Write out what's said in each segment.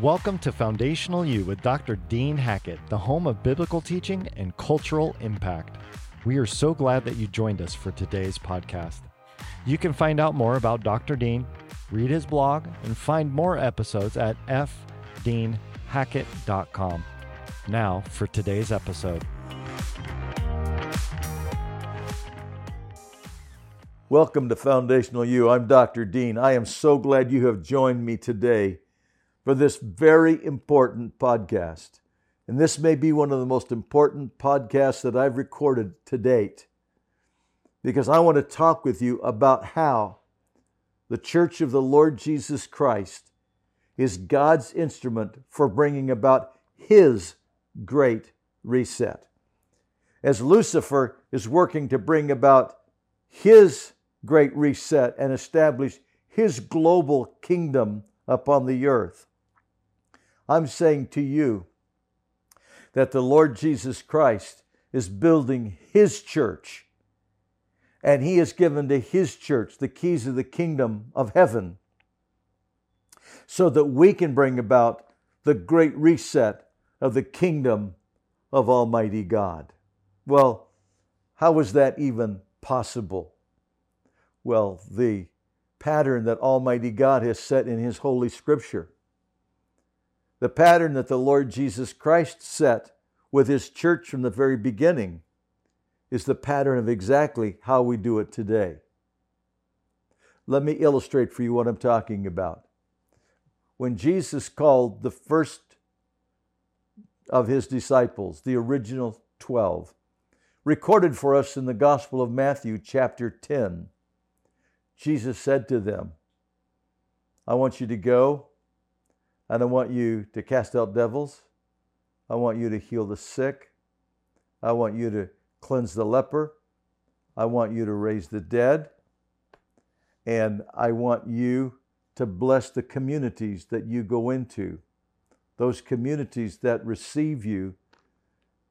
Welcome to Foundational You with Dr. Dean Hackett, the home of biblical teaching and cultural impact. We are so glad that you joined us for today's podcast. You can find out more about Dr. Dean, read his blog, and find more episodes at fdeanhackett.com. Now for today's episode. Welcome to Foundational You. I'm Dr. Dean. I am so glad you have joined me today for this very important podcast. And this may be one of the most important podcasts that I've recorded to date because I want to talk with you about how the Church of the Lord Jesus Christ is God's instrument for bringing about His great reset. As Lucifer is working to bring about His great reset and establish His global kingdom upon the earth, I'm saying to you that the Lord Jesus Christ is building His church, and He has given to His church the keys of the kingdom of heaven so that we can bring about the great reset of the kingdom of Almighty God. Well, how is that even possible? Well, the pattern that Almighty God has set in His Holy Scripture the pattern that the Lord Jesus Christ set with His church from the very beginning is the pattern of exactly how we do it today. Let me illustrate for you what I'm talking about. When Jesus called the first of His disciples, the original 12, recorded for us in the Gospel of Matthew, chapter 10, Jesus said to them, I want you to go and I want you to cast out devils. I want you to heal the sick. I want you to cleanse the leper. I want you to raise the dead. And I want you to bless the communities that you go into. Those communities that receive you,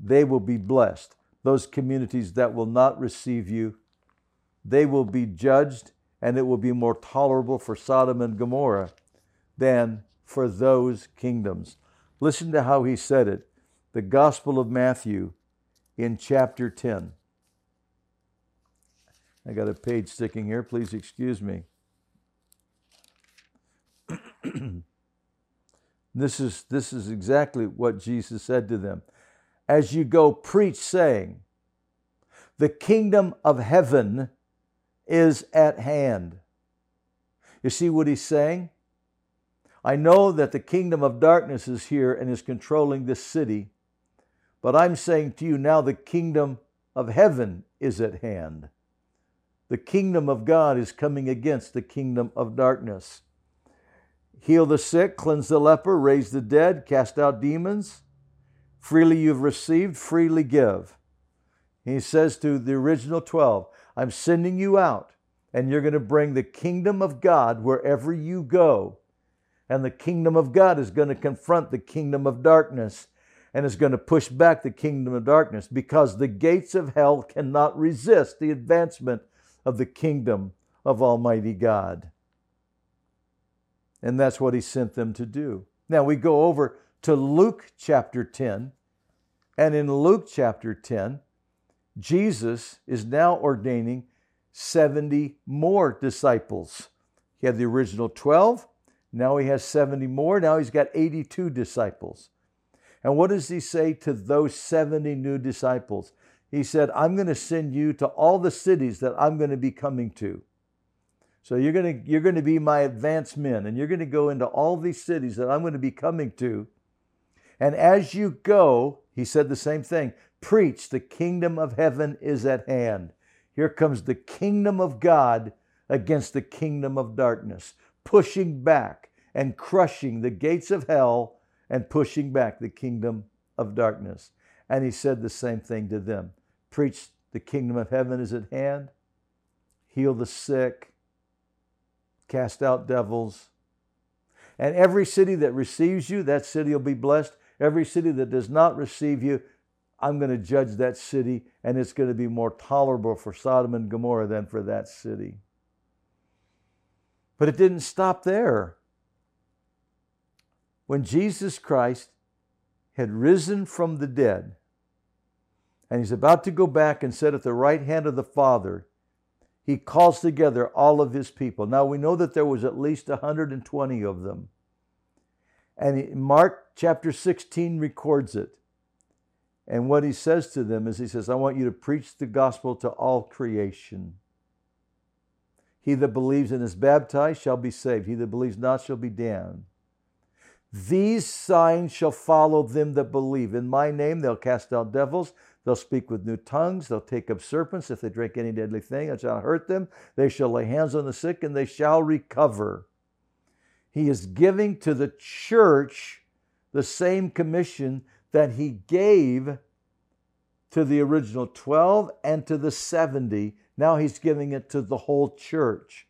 they will be blessed. Those communities that will not receive you, they will be judged, and it will be more tolerable for Sodom and Gomorrah than for those kingdoms. Listen to how he said it. The Gospel of Matthew in chapter 10. I got a page sticking here. Please excuse me. this, is, this is exactly what Jesus said to them. As you go, preach, saying, The kingdom of heaven is at hand. You see what he's saying? I know that the kingdom of darkness is here and is controlling this city, but I'm saying to you now the kingdom of heaven is at hand. The kingdom of God is coming against the kingdom of darkness. Heal the sick, cleanse the leper, raise the dead, cast out demons. Freely you've received, freely give. He says to the original 12, I'm sending you out, and you're going to bring the kingdom of God wherever you go and the kingdom of God is going to confront the kingdom of darkness and is going to push back the kingdom of darkness because the gates of hell cannot resist the advancement of the kingdom of Almighty God. And that's what he sent them to do. Now we go over to Luke chapter 10. And in Luke chapter 10, Jesus is now ordaining 70 more disciples. He had the original 12, now he has 70 more. Now he's got 82 disciples. And what does he say to those 70 new disciples? He said, I'm going to send you to all the cities that I'm going to be coming to. So you're going to, you're going to be my advanced men, and you're going to go into all these cities that I'm going to be coming to. And as you go, he said the same thing preach, the kingdom of heaven is at hand. Here comes the kingdom of God against the kingdom of darkness pushing back and crushing the gates of hell and pushing back the kingdom of darkness. And he said the same thing to them Preach the kingdom of heaven is at hand, heal the sick, cast out devils. And every city that receives you, that city will be blessed. Every city that does not receive you, I'm going to judge that city, and it's going to be more tolerable for Sodom and Gomorrah than for that city. But it didn't stop there. when Jesus Christ had risen from the dead, and he's about to go back and sit at the right hand of the Father, he calls together all of his people. Now we know that there was at least 120 of them. And Mark chapter 16 records it. And what he says to them is, he says, I want you to preach the gospel to all creation. He that believes and is baptized shall be saved. He that believes not shall be damned. These signs shall follow them that believe. In my name they'll cast out devils. They'll speak with new tongues. They'll take up serpents. If they drink any deadly thing, it shall hurt them. They shall lay hands on the sick and they shall recover. He is giving to the church the same commission that he gave to the original 12 and to the 70. Now he's giving it to the whole church.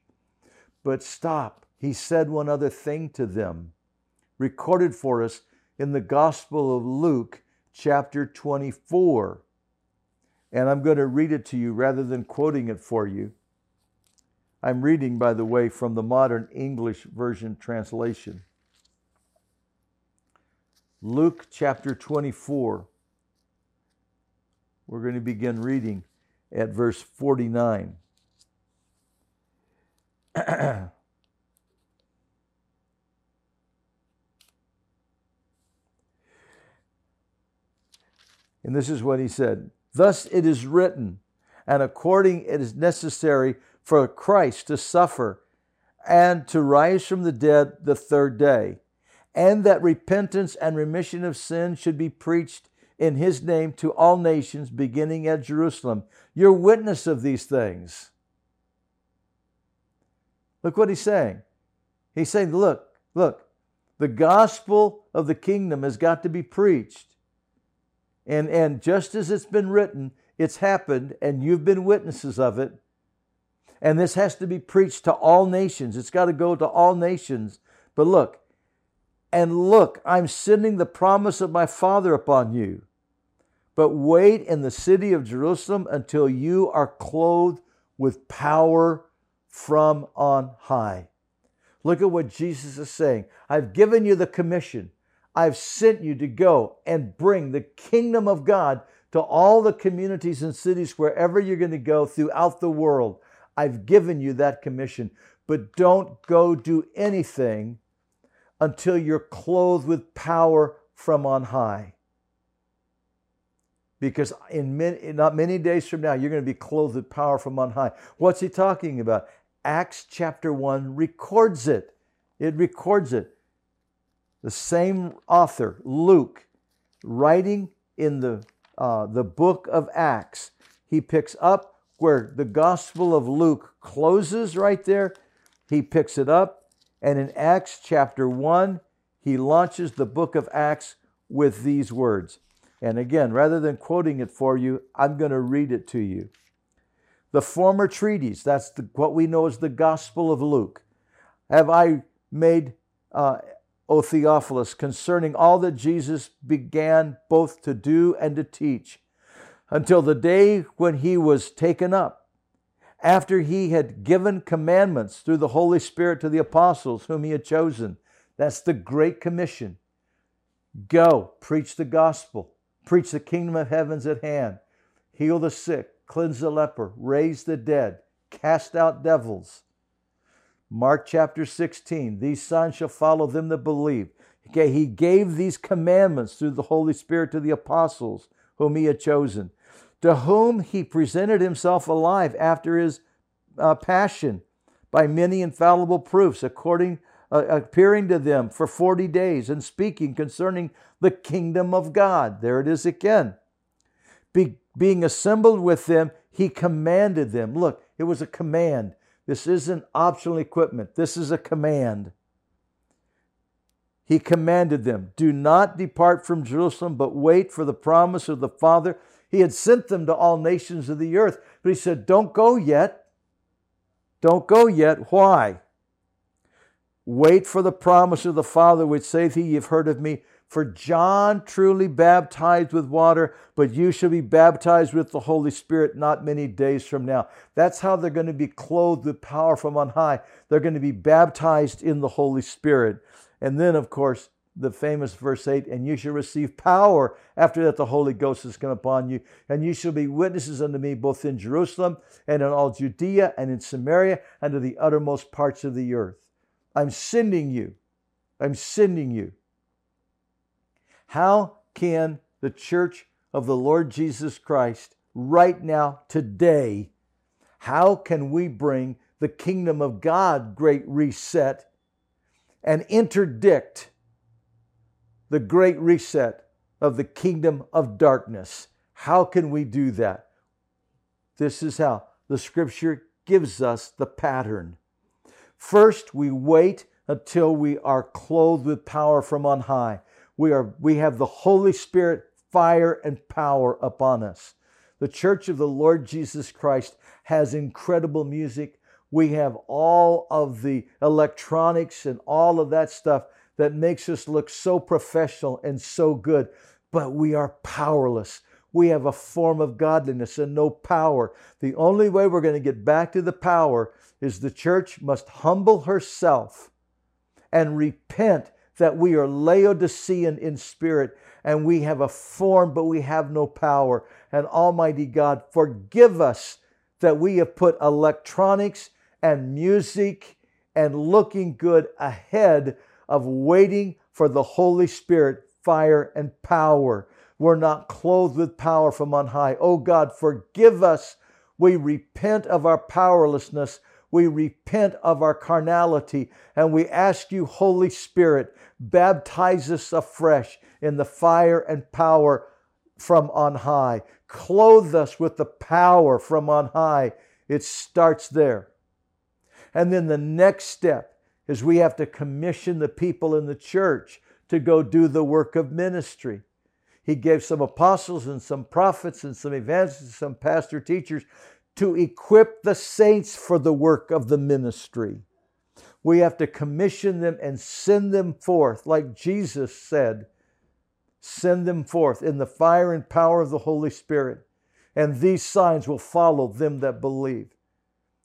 But stop. He said one other thing to them, recorded for us in the Gospel of Luke, chapter 24. And I'm going to read it to you rather than quoting it for you. I'm reading, by the way, from the modern English version translation. Luke chapter 24. We're going to begin reading at verse 49. and this is what he said Thus it is written, and according it is necessary for Christ to suffer and to rise from the dead the third day, and that repentance and remission of sin should be preached in his name to all nations, beginning at Jerusalem. You're witness of these things. Look what he's saying. He's saying, look, look, the gospel of the kingdom has got to be preached. And, and just as it's been written, it's happened, and you've been witnesses of it. And this has to be preached to all nations. It's got to go to all nations. But look, and look, I'm sending the promise of my Father upon you. But wait in the city of Jerusalem until you are clothed with power from on high. Look at what Jesus is saying. I've given you the commission. I've sent you to go and bring the kingdom of God to all the communities and cities wherever you're going to go throughout the world. I've given you that commission, but don't go do anything until you're clothed with power from on high. Because in many, not many days from now, you're going to be clothed with power from on high. What's he talking about? Acts chapter 1 records it. It records it. The same author, Luke, writing in the, uh, the book of Acts, he picks up where the Gospel of Luke closes right there, he picks it up. And in Acts chapter 1, he launches the book of Acts with these words. And again, rather than quoting it for you, I'm going to read it to you. The former treatise, that's the, what we know as the Gospel of Luke, have I made, uh, O Theophilus, concerning all that Jesus began both to do and to teach until the day when he was taken up, after he had given commandments through the Holy Spirit to the apostles whom he had chosen. That's the Great Commission. Go, preach the gospel, preach the kingdom of heaven's at hand, heal the sick, cleanse the leper, raise the dead, cast out devils. Mark chapter 16, these signs shall follow them that believe. Okay, he gave these commandments through the Holy Spirit to the apostles whom he had chosen to whom he presented himself alive after his uh, passion by many infallible proofs, according uh, appearing to them for 40 days and speaking concerning the kingdom of God. There it is again. Be, being assembled with them, he commanded them. Look, it was a command. This isn't optional equipment, this is a command. He commanded them, Do not depart from Jerusalem, but wait for the promise of the Father he had sent them to all nations of the earth. But he said, Don't go yet. Don't go yet. Why? Wait for the promise of the Father, which saith he, You've heard of me. For John truly baptized with water, but you shall be baptized with the Holy Spirit not many days from now. That's how they're going to be clothed with power from on high. They're going to be baptized in the Holy Spirit. And then, of course, the famous verse 8 and you shall receive power after that the holy ghost has come upon you. And you shall be witnesses unto me both in jerusalem and in all judea and in samaria and to the uttermost parts of the earth. I'm sending you. I'm sending you. How can the church of the lord jesus christ right now today how can we bring the kingdom of god great reset and interdict the great reset of the kingdom of darkness. How can we do that? This is how the scripture gives us the pattern. First, we wait until we are clothed with power from on high. We, are, we have the Holy Spirit fire and power upon us. The church of the Lord Jesus Christ has incredible music. We have all of the electronics and all of that stuff that makes us look so professional and so good, but we are powerless. We have a form of godliness and no power. The only way we're going to get back to the power is the church must humble herself and repent that we are Laodicean in spirit and we have a form, but we have no power. And Almighty God, forgive us that we have put electronics and music and looking good ahead of waiting for the Holy Spirit, fire, and power. We're not clothed with power from on high. Oh God, forgive us. We repent of our powerlessness. We repent of our carnality. And we ask you, Holy Spirit, baptize us afresh in the fire and power from on high. Clothe us with the power from on high. It starts there. And then the next step is we have to commission the people in the church to go do the work of ministry. He gave some apostles and some prophets and some evangelists, some pastor teachers to equip the saints for the work of the ministry. We have to commission them and send them forth, like Jesus said, send them forth in the fire and power of the Holy Spirit. And these signs will follow them that believe.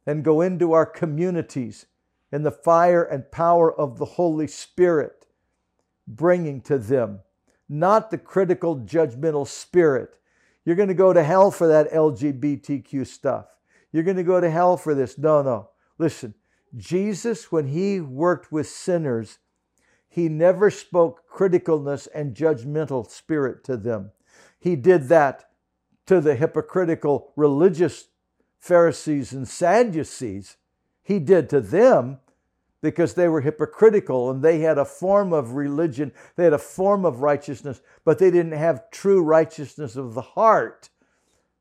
And go into our communities in the fire and power of the Holy Spirit, bringing to them not the critical, judgmental spirit. You're going to go to hell for that LGBTQ stuff. You're going to go to hell for this. No, no. Listen, Jesus, when he worked with sinners, he never spoke criticalness and judgmental spirit to them. He did that to the hypocritical religious Pharisees and Sadducees he did to them because they were hypocritical and they had a form of religion, they had a form of righteousness, but they didn't have true righteousness of the heart.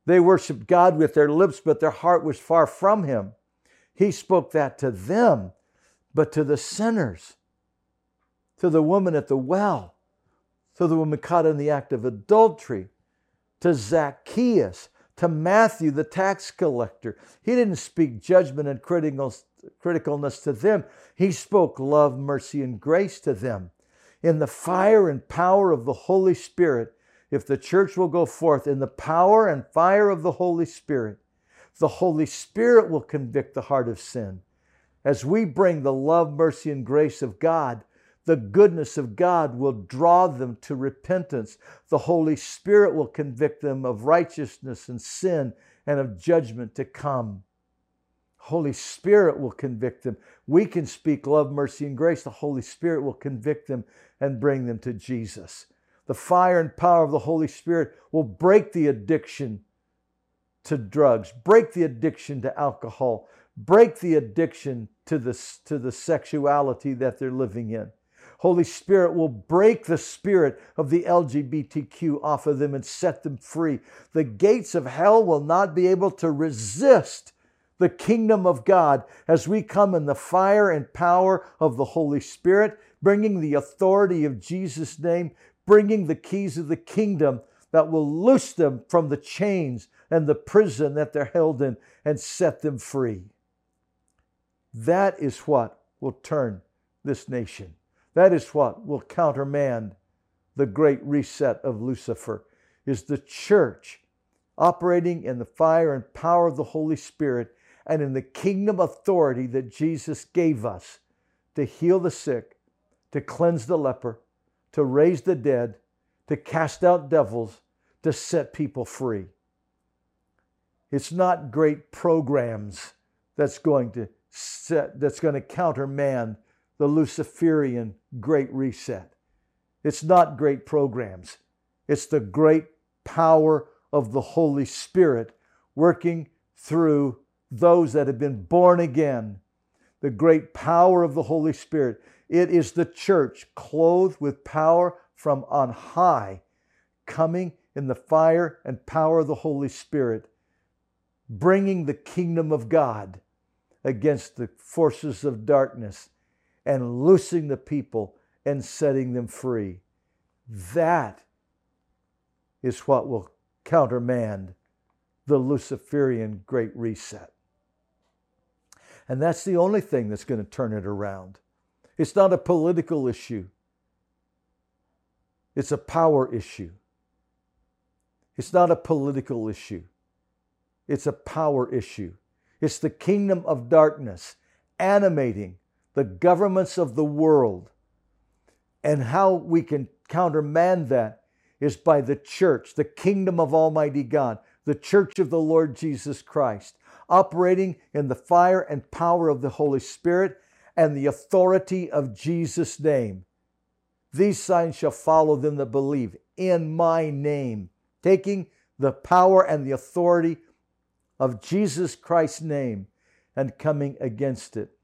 They worshiped God with their lips, but their heart was far from Him. He spoke that to them, but to the sinners, to the woman at the well, to the woman caught in the act of adultery, to Zacchaeus, to Matthew, the tax collector. He didn't speak judgment and criticalness to them. He spoke love, mercy, and grace to them. In the fire and power of the Holy Spirit, if the church will go forth in the power and fire of the Holy Spirit, the Holy Spirit will convict the heart of sin. As we bring the love, mercy, and grace of God, the goodness of God will draw them to repentance. The Holy Spirit will convict them of righteousness and sin and of judgment to come. Holy Spirit will convict them. We can speak love, mercy, and grace. The Holy Spirit will convict them and bring them to Jesus. The fire and power of the Holy Spirit will break the addiction to drugs, break the addiction to alcohol, break the addiction to the, to the sexuality that they're living in. Holy Spirit will break the spirit of the LGBTQ off of them and set them free. The gates of hell will not be able to resist the kingdom of God as we come in the fire and power of the Holy Spirit, bringing the authority of Jesus' name, bringing the keys of the kingdom that will loose them from the chains and the prison that they're held in and set them free. That is what will turn this nation. That is what will countermand the great reset of Lucifer is the church operating in the fire and power of the Holy Spirit and in the kingdom authority that Jesus gave us to heal the sick, to cleanse the leper, to raise the dead, to cast out devils, to set people free. It's not great programs that's going to set, that's going to countermand the Luciferian great reset. It's not great programs. It's the great power of the Holy Spirit working through those that have been born again. The great power of the Holy Spirit. It is the church clothed with power from on high, coming in the fire and power of the Holy Spirit, bringing the kingdom of God against the forces of darkness and loosing the people and setting them free. That is what will countermand the Luciferian Great Reset. And that's the only thing that's going to turn it around. It's not a political issue, it's a power issue. It's not a political issue, it's a power issue. It's the kingdom of darkness animating the governments of the world. And how we can countermand that is by the church, the kingdom of Almighty God, the church of the Lord Jesus Christ, operating in the fire and power of the Holy Spirit and the authority of Jesus' name. These signs shall follow them that believe in my name, taking the power and the authority of Jesus Christ's name and coming against it.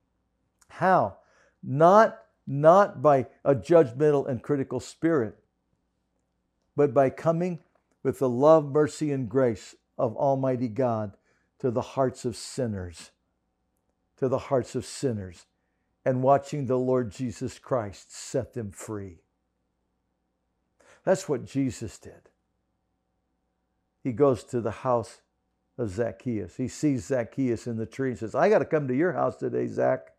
How? Not, not by a judgmental and critical spirit, but by coming with the love, mercy, and grace of Almighty God to the hearts of sinners, to the hearts of sinners, and watching the Lord Jesus Christ set them free. That's what Jesus did. He goes to the house of Zacchaeus. He sees Zacchaeus in the tree and says, I got to come to your house today, Zach.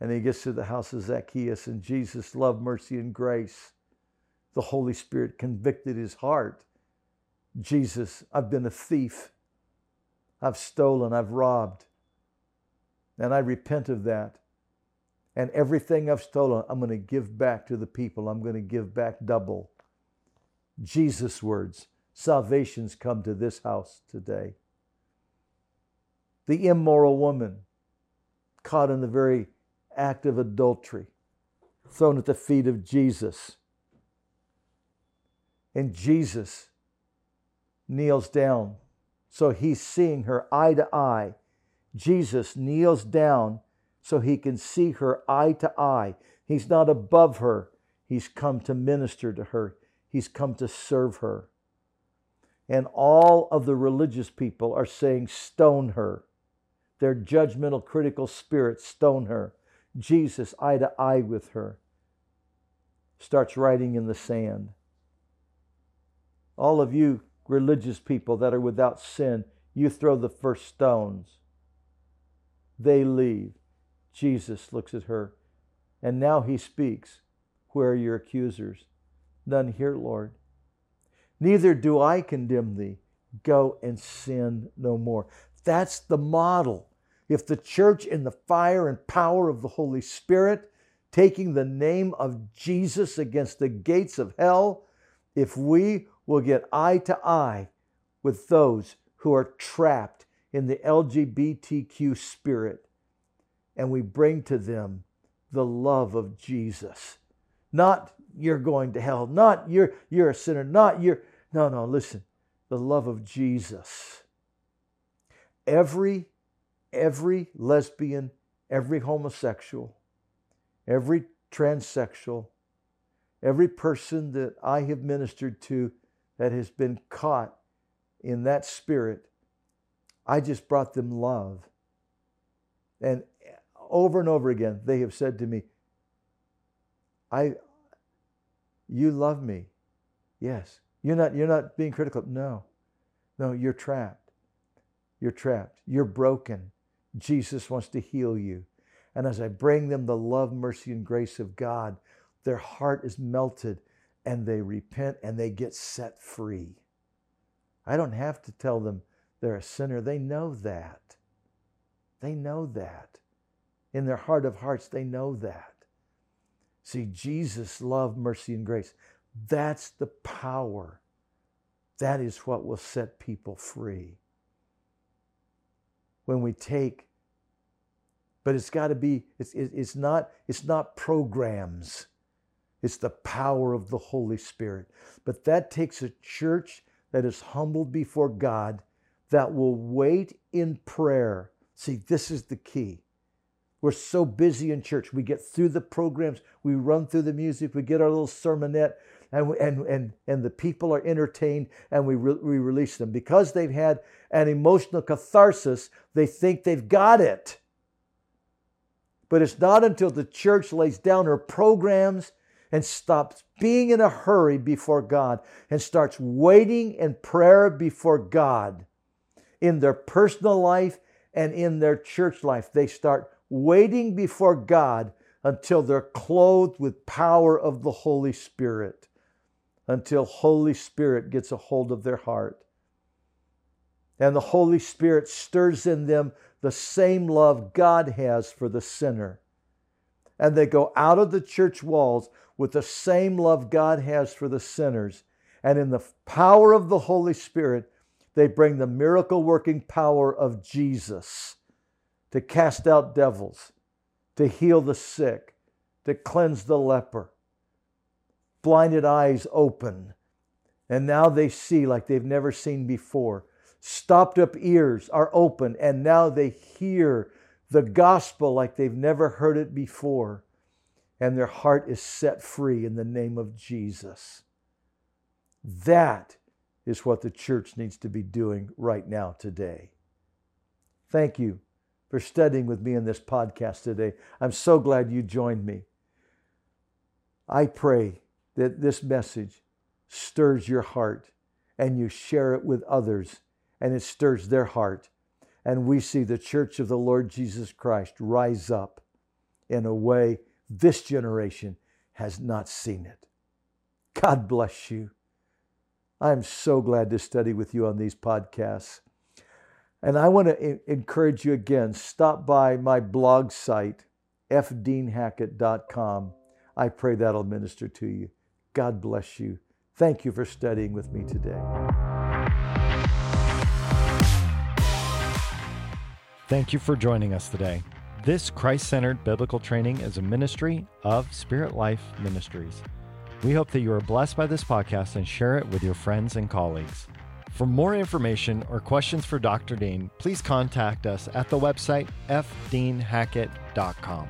And he gets to the house of Zacchaeus, and Jesus, love, mercy, and grace the Holy Spirit convicted his heart. Jesus, I've been a thief. I've stolen. I've robbed. And I repent of that. And everything I've stolen, I'm going to give back to the people. I'm going to give back double. Jesus' words salvation's come to this house today. The immoral woman caught in the very act of adultery, thrown at the feet of Jesus. And Jesus kneels down. So he's seeing her eye to eye. Jesus kneels down so he can see her eye to eye. He's not above her, he's come to minister to her, he's come to serve her. And all of the religious people are saying, Stone her. Their judgmental, critical spirits stone her. Jesus, eye to eye with her, starts writing in the sand. All of you religious people that are without sin, you throw the first stones. They leave. Jesus looks at her, and now he speaks. Where are your accusers? None here, Lord. Neither do I condemn thee. Go and sin no more. That's the model. If the church, in the fire and power of the Holy Spirit, taking the name of Jesus against the gates of hell, if we will get eye to eye with those who are trapped in the LGBTQ spirit. And we bring to them the love of Jesus. Not you're going to hell, not you're, you're a sinner, not you're. No, no, listen. The love of Jesus. Every, every lesbian, every homosexual, every transsexual, every person that I have ministered to that has been caught in that spirit, I just brought them love. And over and over again, they have said to me, I, you love me. Yes. You're not, you're not being critical. No. No, you're trapped. You're trapped. You're broken. Jesus wants to heal you. And as I bring them the love, mercy, and grace of God, their heart is melted and they repent and they get set free. I don't have to tell them they're a sinner. They know that. They know that. In their heart of hearts, they know that. See, Jesus, love, mercy, and grace. That's the power. That is what will set people free. When we take, but it's got to be, it's, it's, not, it's not programs. It's the power of the Holy Spirit. But that takes a church that is humbled before God, that will wait in prayer. See, this is the key. We're so busy in church. We get through the programs, we run through the music, we get our little sermonette, and, and, and, and the people are entertained and we, re- we release them. Because they've had an emotional catharsis, they think they've got it. But it's not until the church lays down her programs and stops being in a hurry before God and starts waiting in prayer before God in their personal life and in their church life. They start waiting before God until they're clothed with power of the Holy Spirit until Holy Spirit gets a hold of their heart. And the Holy Spirit stirs in them the same love God has for the sinner. And they go out of the church walls with the same love God has for the sinners. And in the power of the Holy Spirit, they bring the miracle working power of Jesus to cast out devils, to heal the sick, to cleanse the leper, blinded eyes open, and now they see like they've never seen before. Stopped up ears are open, and now they hear the gospel like they've never heard it before, and their heart is set free in the name of Jesus. That is what the church needs to be doing right now, today. Thank you for studying with me in this podcast today. I'm so glad you joined me. I pray that this message stirs your heart and you share it with others and it stirs their heart. And we see the church of the Lord Jesus Christ rise up in a way this generation has not seen it. God bless you. I'm so glad to study with you on these podcasts. And I want to encourage you again stop by my blog site, fdeanhackett.com. I pray that'll minister to you. God bless you. Thank you for studying with me today. Thank you for joining us today. This Christ centered biblical training is a ministry of Spirit Life Ministries. We hope that you are blessed by this podcast and share it with your friends and colleagues. For more information or questions for Dr. Dean, please contact us at the website fdeanhackett.com.